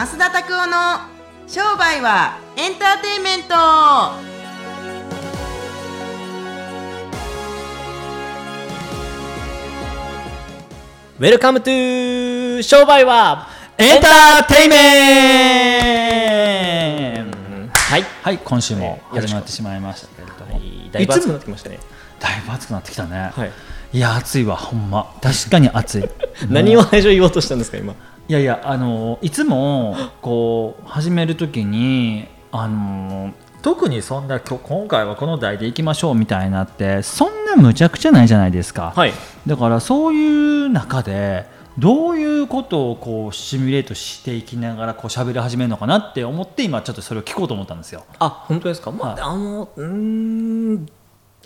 増田拓夫の商売はエンターテインメント。 Welcome to 商売はエンターテイメント。はい、はい。今週も始まってしまいましたけれども、はい、だいぶ暑くなってきましたね。だいぶ暑くなってきたね、はい。い、や暑いわほんま。確かに暑い。何を最初言おうとしたんですか今いやいやあのいつも こう始めるときにあの特にそんな今回はこの題でいきましょうみたいなってそんな無茶苦茶ないじゃないですか、はい。だからそういう中でどういうことをこうシミュレートしていきながらこう喋り始めるのかなって思って今ちょっとそれを聞こうと思ったんですよ。あ本当ですか、まあはい。あのうーん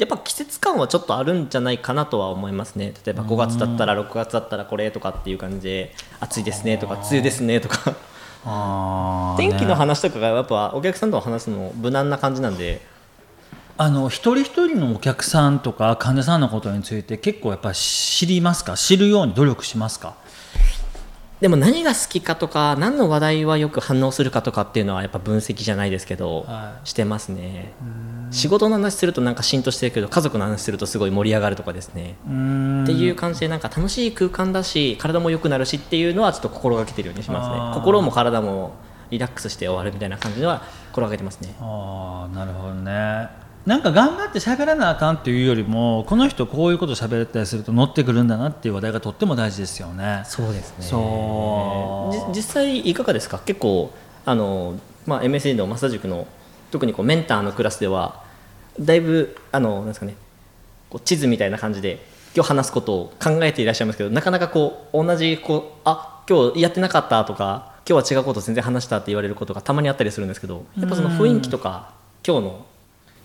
やっぱ季節感はちょっとあるんじゃないかなとは思いますね。例えば5月だったら6月だったらこれとかっていう感じ。で暑いですねとか梅雨ですねとか。天気のね話とかがやっぱお客さんと話すの無難な感じなんで。あの一人一人のお客さんとか患者さんのことについて結構やっぱり知りますか？知るように努力しますか？でも何が好きかとか何の話題はよく反応するかとかっていうのはやっぱ分析じゃないですけど、はしてますね。仕事の話するとなんか浸透してるけど家族の話するとすごい盛り上がるとかですね。っていう感じでなんか楽しい空間だし体も良くなるしっていうのはちょっと心がけてるようにしますね。心も体もリラックスして終わるみたいな感じでは心がけてますね。ああなるほどねなんか頑張って喋らなあかんっていうよりもこの人こういうこと喋ったりすると乗ってくるんだなっていう話題がとっても大事ですよね。そうですね。そう。じ実際いかがですか？結構あの、まあ、MSD の増田塾の特にこうメンターのクラスではだいぶあのなんですかねこう地図みたいな感じで今日話すことを考えていらっしゃいますけどなかなかこう同じこうあ今日やってなかったとか今日は違うこと全然話したって言われることがたまにあったりするんですけどやっぱその雰囲気とか今日の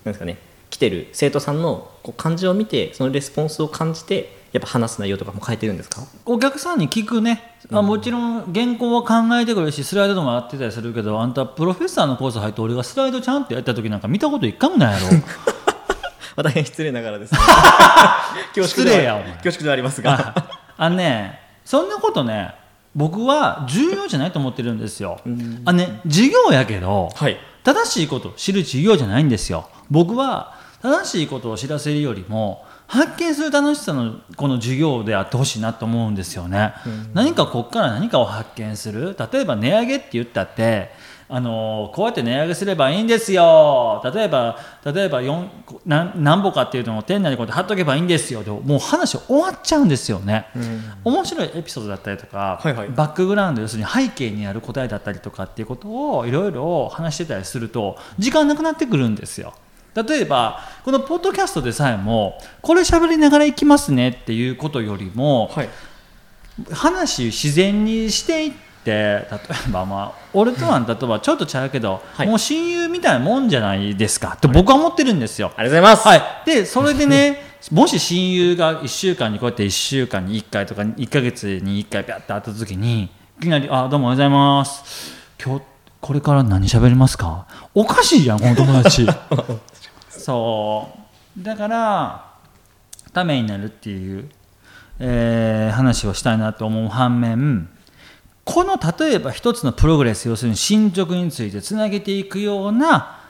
なんですかね来てる生徒さんのこう感じを見てそのレスポンスを感じてやっぱ話す内容とかも変えてるんですか？お客さんに聞くね、あもちろん原稿は考えてくるしスライドでもやってたりするけどあんたプロフェッサーのコース入って俺がスライドちゃんとやった時なんか見たこと一回もないやろ。まあ大変失礼ながらですね。恐縮では失礼やお前。恐縮ではありますが。あのねそんなことね僕は重要じゃないと思ってるんですよ。あのね授業やけど、はい。正しいことを知る授業じゃないんですよ僕は正しいことを知らせるよりも発見する楽しさのこの授業であってほしいなと思うんですよね、何かここから何かを発見する。例えば値上げって言ったってあのこうやって値上げすればいいんですよ。例えば例えば4なんなんぼかっていうのを店内にこうやって貼っとけばいいんですよでももう話終わっちゃうんですよね、面白いエピソードだったりとか、はいはい。バックグラウンド要するに背景にある答えだったりとかっていうことをいろいろ話してたりすると時間なくなってくるんですよ。例えばこのポッドキャストでさえもこれ喋りながら行きますねっていうことよりも、はい。話自然にしていって例えばまあ俺とあんたとはちょっとちゃうけど、はい。もう親友みたいなもんじゃないですかと僕は思ってるんですよ。ありがとうございます、はい、でそれでね もし親友が1週間にこうやって1週間に1回とか1ヶ月に1回ピャッと会った時にいきなり「あどうもおはようございます。今日これから何喋りますか?」おかしいやんこの友達 そう。だからためになるっていう、えー話をしたいなと思う反面この例えば一つのプログレス要するに進捗についてつなげていくような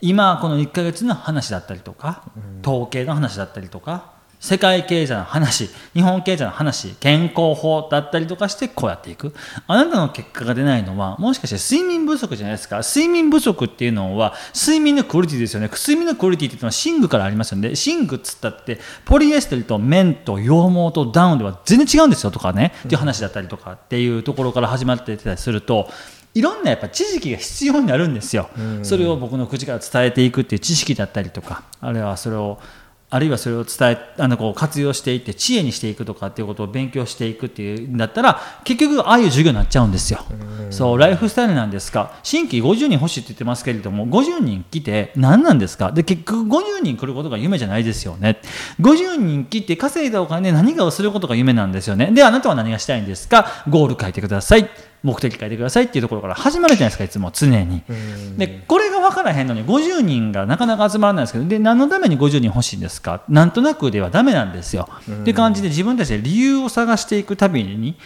今この1ヶ月の話だったりとか統計の話だったりとか世界経済の話日本経済の話健康法だったりとかしてこうやっていく。あなたの結果が出ないのはもしかして睡眠不足じゃないですか。睡眠不足っていうのは睡眠のクオリティですよね。睡眠のクオリティっていうのは寝具からありますよね。寝具っつったってポリエステルと綿と羊毛とダウンでは全然違うんですよとかね。っていう話だったりとかっていうところから始まってたりするといろんなやっぱ知識が必要になるんですよ、それを僕の口から伝えていくっていう知識だったりとかあるいはそれをあるいはそれを伝えあのこう活用していって知恵にしていくとかっていうことを勉強していくっていうんだったら結局ああいう授業になっちゃうんですよ。そうライフスタイルなんですか新規50人欲しいって言ってますけれども50人来て何なんですか？で結局50人来ることが夢じゃないですよね。50人来て稼いだお金で何かをすることが夢なんですよね。であなたは何がしたいんですか？ゴール書いてください。目的書いてくださいっていうところから始まるじゃないですかいつも常に。でこれが分からへんのに50人がなかなか集まらないんですけどで何のために50人欲しいんですか？なんとなくではダメなんですよ。って感じで自分たちで理由を探していくたびに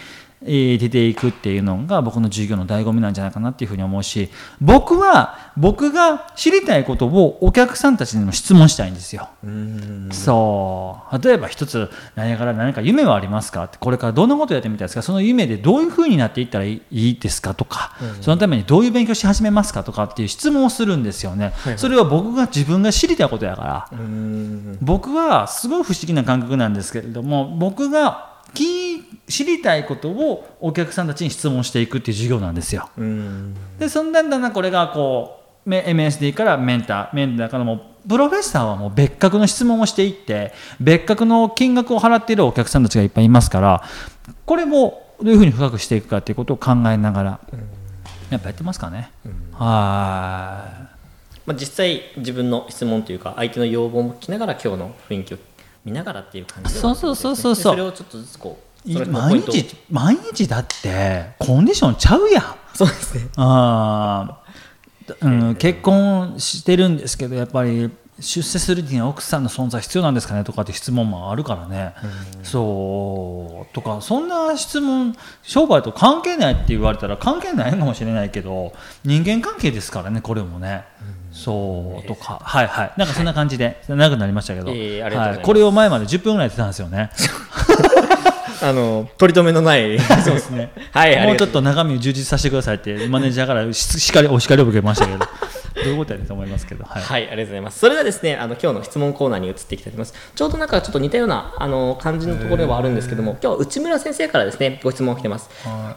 えー出ていくっていうのが僕の授業の醍醐味なんじゃないかなっていうふうに思うし僕は僕が知りたいことをお客さんたちにも質問したいんですよ。そう。例えば一つ何やから何か夢はありますかってこれからどんなことやってみたいですか？その夢でどういうふうになっていったらいいいいですかとか、そのためにどういう勉強し始めますかとかっていう質問をするんですよね、はいそれは僕が自分が知りたいことやから、僕はすごい不思議な感覚なんですけれども僕が聞い知りたいことをお客さんたちに質問していくっていう授業なんですよ。でそんなんだんだんこれがこうめ MSD からメンターメンターからもうプロフェッサーはもう別格の質問をしていって別格の金額を払っているお客さんたちがいっぱいいますからこれもどういうふうに深くしていくかということを考えながらやっぱやってますかね。はまあ、実際自分の質問というか相手の要望も聞きながら今日の雰囲気を見ながらっていう感じでね。そうそうそうそうそう。でそれをちょっとずつこう毎日毎日だってコンディションちゃうやん。そうですね。あー。うん、結婚してるんですけどやっぱり出世するには奥さんの存在必要なんですかねとかって質問もあるからね、そう。とかそんな質問商売と関係ないって言われたら関係ないかもしれないけど人間関係ですからねこれもね。そう。とか。はいはい。なんかそんな感じで長くなりましたけど、い。えいえありがとうございます。はい、これを前まで10分ぐらいやってたんですよね。あの取り留めのない。そうですね。はいもうちょっと中身を充実させてくださいってマネージャーからし叱りお叱りを受けましたけど、どういうことやねんと思いますけど、はい。はい、ありがとうございます。それではですね、あの今日の質問コーナーに移っていきたいと思います。ちょうどなんかちょっと似たようなあの感じのところではあるんですけども、今日は内村先生からですね、ご質問来てます。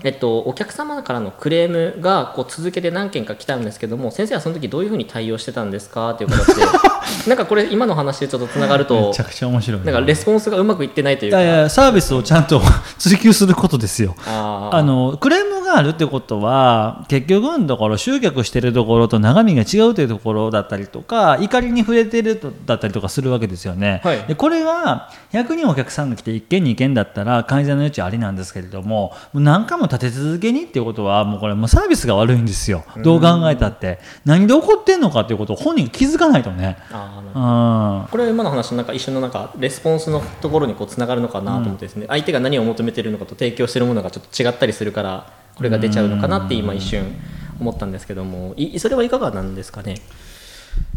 えっとお客様からのクレームがこう続けて何件か来たんですけども、先生はその時どういうふうに対応してたんですか？という形で、なんかこれ今の話でちょっとつながるめとちゃ、くちゃ面白いな。なんかレスポンスがうまくいってないというか、いやいやサービスをちゃんと 追求することですよ。あのクレームがあるってことは結局のところ集客してるところと中身が違うというところだったりとか怒りに触れてるとだったりとかするわけですよね。はい。でこれが100人お客さんが来て1件2件だったら改善の余地ありなんですけれども何回も立て続けにっていうことはもうこれもうサービスが悪いんですよ。どう考えたって。何で起こってんのかっていうことを本人が気づかないとね。あこれは今の話のなんか一緒のなんかレスポンスのところにこうつながるのかなと思ってですね、相手が何を求めてるのかと提供してるものがちょっと違ったりするからこれが出ちゃうのかなって今一瞬思ったんですけどもいそれはいかがなんですかね？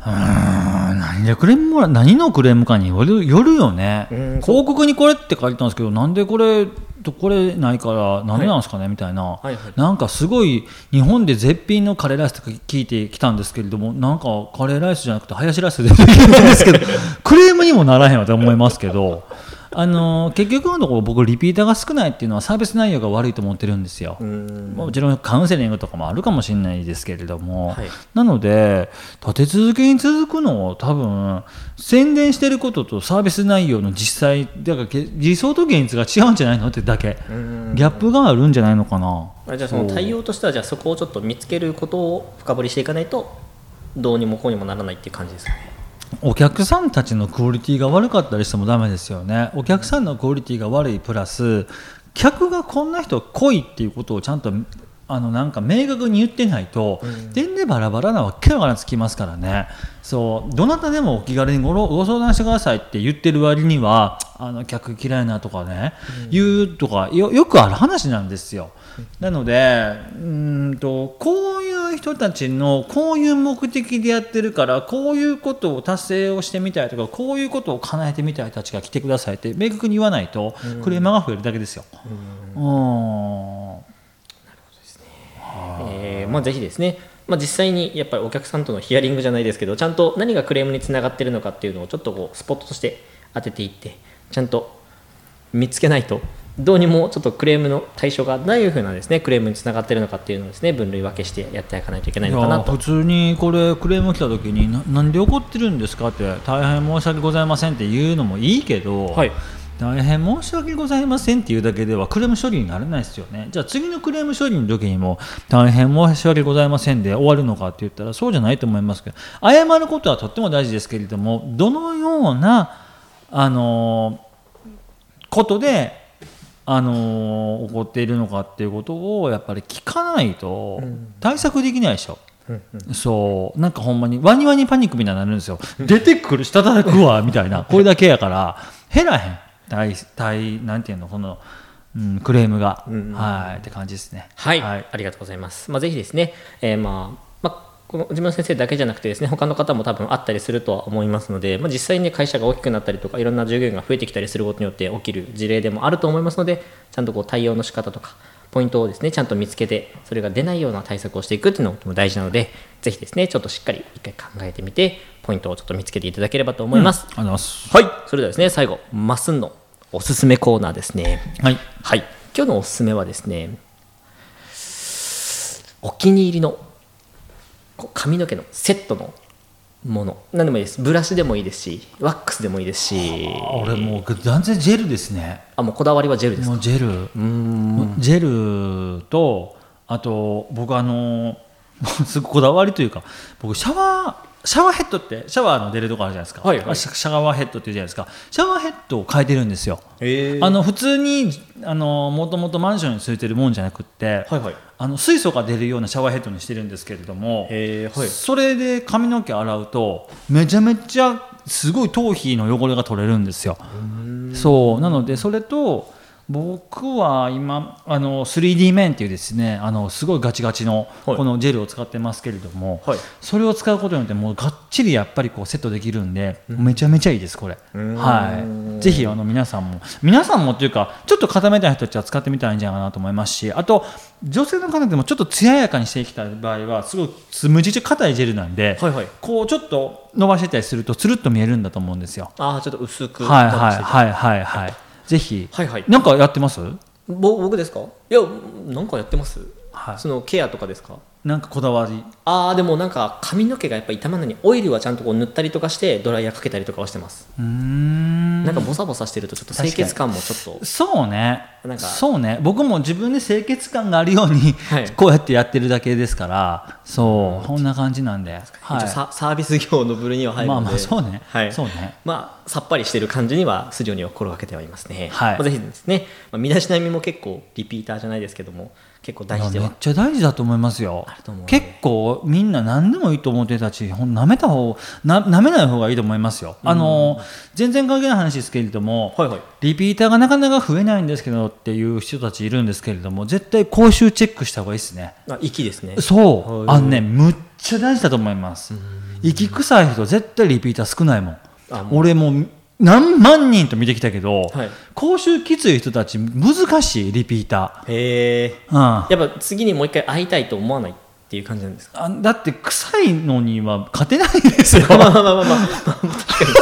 あー何でクレームもら何のクレームかによるよるよね。うん広告にこれって書いてたんですけどなんでこれとこれないからなんでなんですかね、みたいな、はいはい。なんかすごい日本で絶品のカレーライスとか聞いてきたんですけれどもなんかカレーライスじゃなくてハヤシライスで出てきたんですけど クレームにもならへんわと思いますけどあの結局のところ僕リピーターが少ないっていうのはサービス内容が悪いと思ってるんですよ。うん。もちろんカウンセリングとかもあるかもしれないですけれども、はい。なので立て続けに続くのを多分宣伝してることとサービス内容の実際だからけ理想と現実が違うんじゃないのってだけ。うん。ギャップがあるんじゃないのかな。あじゃあその対応としてはじゃあそこをちょっと見つけることを深掘りしていかないとどうにもこうにもならないっていう感じですかねお客さんたちのクオリティが悪かったりしてもダメですよね。お客さんのクオリティが悪いプラス客がこんな人来いっていうことをちゃんとあのなんか明確に言ってないと、点でバラバラなわけだからつきますからね。そうどなたでもお気軽にごろご相談してくださいって言ってる割にはあの客嫌いなとかね、言うとかよよくある話なんですよ。なのでうーんとこういう人たちのこういう目的でやってるからこういうことを達成をしてみたいとかこういうことを叶えてみたい人たちが来てくださいって明確に言わないとクレーマーが増えるだけですよ。うん。えーまあ、ぜひですね、まあ、実際にやっぱりお客さんとのヒアリングじゃないですけどちゃんと何がクレームにつながってるのかっていうのをちょっとこうスポットとして当てていってちゃんと見つけないとどうにもちょっとクレームの対象がどういうふうなですねクレームにつながってるのかっていうのをですね分類分けしてやっていかないといけないのかなと。普通にこれクレーム来た時にななんで怒ってるんですかって大変申し訳ございませんって言うのもいいけど、はい。大変申し訳ございませんっていうだけではクレーム処理にならないですよね。じゃあ次のクレーム処理の時にも大変申し訳ございませんで終わるのかって言ったらそうじゃないと思いますけど謝ることはとっても大事ですけれどもどのようなあのことであの起こっているのかっていうことをやっぱり聞かないと対策できないでしょ。そう。なんかほんまにワニワニパニックみたいになるんですよ。出てくる下叩くわみたいな。これだけやから減らへん。対対なんていうのこのううん、クレームが、うん。はい。って感じですね。はい、はい。ありがとうございます。まあ、ぜひですね、えーまあ、まあ、この自分の先生だけじゃなくてですね、他の方も多分あったりするとは思いますので、まあ、実際にね、会社が大きくなったりとか、いろんな従業員が増えてきたりすることによって起きる事例でもあると思いますので、ちゃんとこう対応の仕方とか、ポイントをですね、ちゃんと見つけて、それが出ないような対策をしていくっていうのも大事なので、ぜひですね、ちょっとしっかり一回考えてみて、ポイントをちょっと見つけていただければと思います。ありがとうございますはい、それではですね、最後、まっすんのおすすめコーナーですね。はいはい、今日のおすすめはですねお気に入りの髪の毛のセットのもの。何でもいいです。ブラシでもいいですしワックスでもいいですし。俺もう断然ジェルですね。あもうこだわりはジェルですか？もうジェル。ジェルとあと僕あの すごいこだわりというか僕シャワーシャワーヘッドってシャワーの出るとこあるじゃないですか、はいはい。あシャワーヘッドっていうじゃないですか。シャワーヘッドを変えてるんですよ。へあの普通にあのもともとマンションについてるもんじゃなくって、はいはい。あの水素が出るようなシャワーヘッドにしてるんですけれども、はい。それで髪の毛洗うとめちゃめちゃすごい頭皮の汚れが取れるんですよ。そう。なのでそれと僕は今あの 3D 面っていうですねあのすごいガチガチのはいこのジェルを使ってますけれども、はいそれを使うことによってもうがっちりやっぱりこうセットできるんで、めちゃめちゃいいですこれ。んはい。ぜひあの皆さんも皆さんもっていうかちょっと固めたい人たちは使ってみたらいいんじゃないかなと思いますしあと女性の方でもちょっと艶やかにしていきたい場合はすごいむちゃくちゃ硬いジェルなんで、はいはいこうちょっと伸ばしてたりするとつるっと見えるんだと思うんですよ。ああちょっと薄くはいはいはいはいはい。ぜひ、はいはい。なんかやってます？ぼ僕ですか？いやなんかやってます、はい。そのケアとかですか？なんかこだわり。ああでもなんか髪の毛がやっぱり傷まないにオイルはちゃんとこう塗ったりとかしてドライヤーかけたりとかはしてます。うーん。なんかボサボサしてるとちょっと清潔感もちょっと。そうね。なんか。そうね。僕も自分で清潔感があるように、はい。こうやってやってるだけですから。そう。こんな感じなんで、はい。ササービス業の部類には入るので、まあまあそうね。はい、そうね。まあさっぱりしてる感じにはするようには心がけてはいますね、はい。まあ、ぜひですね、まあ、身だしなみも結構リピーターじゃないですけども結構大事では。めっちゃ大事だと思いますよ。結構みんな何でもいいと思ってたちほん舐めた方な舐めない方がいいと思いますよ、あの全然関係ない話ですけれども、はいはい。リピーターがなかなか増えないんですけどっていう人たちいるんですけれども絶対口臭チェックした方がいいですね。あ息ですね。そう、はい。あのね、むっちゃ大事だと思います。息臭い人、絶対リピーター少ないもん。俺もう何万人と見てきたけど、はい口臭きつい人たち、難しい、リピータへえー。うん、あやっぱ次にもう一回会いたいと思わないっていう感じなんですか？だって、臭いのには勝てないですよ。まあまあまあまあ、まあ、確かにそう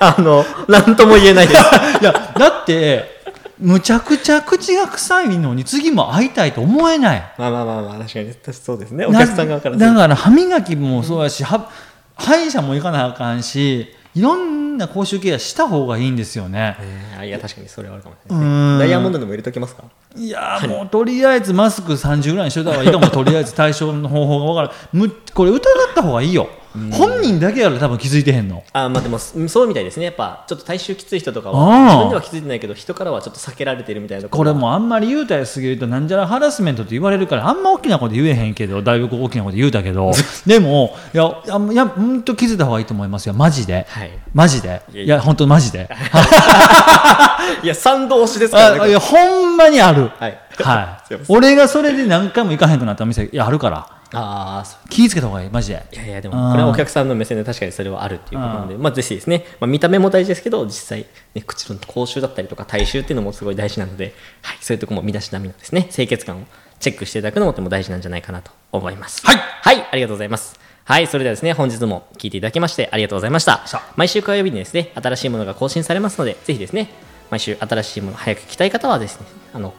あの何とも言えないですいや、だって、むちゃくちゃ口が臭いのに次も会いたいと思えない。まあまあまあまあ確かにそうですねお客さん側からだから歯磨きもそうやし、は歯医者も行かなあかんしいろんな口臭ケアした方がいいんですよね。えー。いや確かにそれはあるかもしれない。ダイヤモンドでも入れときますか？いやーもうとりあえずマスク30ぐらいにしといた方がいいかもとりあえず対処の方法が分からん。むこれ疑った方がいいよ本人だけやろ多分気づいてへんの。あまあでもそそうみたいですね。やっぱちょっと体臭きつい人とかあはー。自分では気づいてないけど人からはちょっと避けられてるみたいなとこれもあんまり言うたりすぎるとなんじゃらハラスメントって言われるからあんま大きなこと言えへんけどだいぶ大きなこと言うたけど。でもいやいや本当気づいた方がいいと思いますよ。マジで、はい。マジで。いや本当マジで。い。や賛同推しですからねあいやほんまにある。はい。はい。俺がそれで何回も行かへんくなった店いやあるからああ気ぃつけた方がいいマジで。いやいやでもこれはお客さんの目線で確かにそれはあるっていうことなのでまあぜひですね、まあ、見た目も大事ですけど実際、ね、口の口臭だったりとか体臭っていうのもすごい大事なので、はい、そういうところも身だしなみのですね清潔感をチェックしていただくのもとても大事なんじゃないかなと思います。はい。はいありがとうございます。はいそれではですね本日も聞いていただきましてありがとうございました。さ毎週火曜日にですね新しいものが更新されますのでぜひですね毎週新しいもの早く聞きたい方はですねあの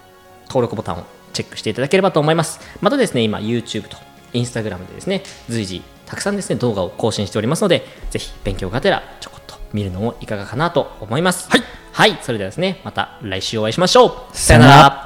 登録ボタンをチェックしていただければと思います。またですね、今 YouTube と Instagram でですね、随時たくさんですね、動画を更新しておりますので、ぜひ勉強がてらちょこっと見るのもいかがかなと思います。はい。はい、それではですね、また来週お会いしましょう。さよなら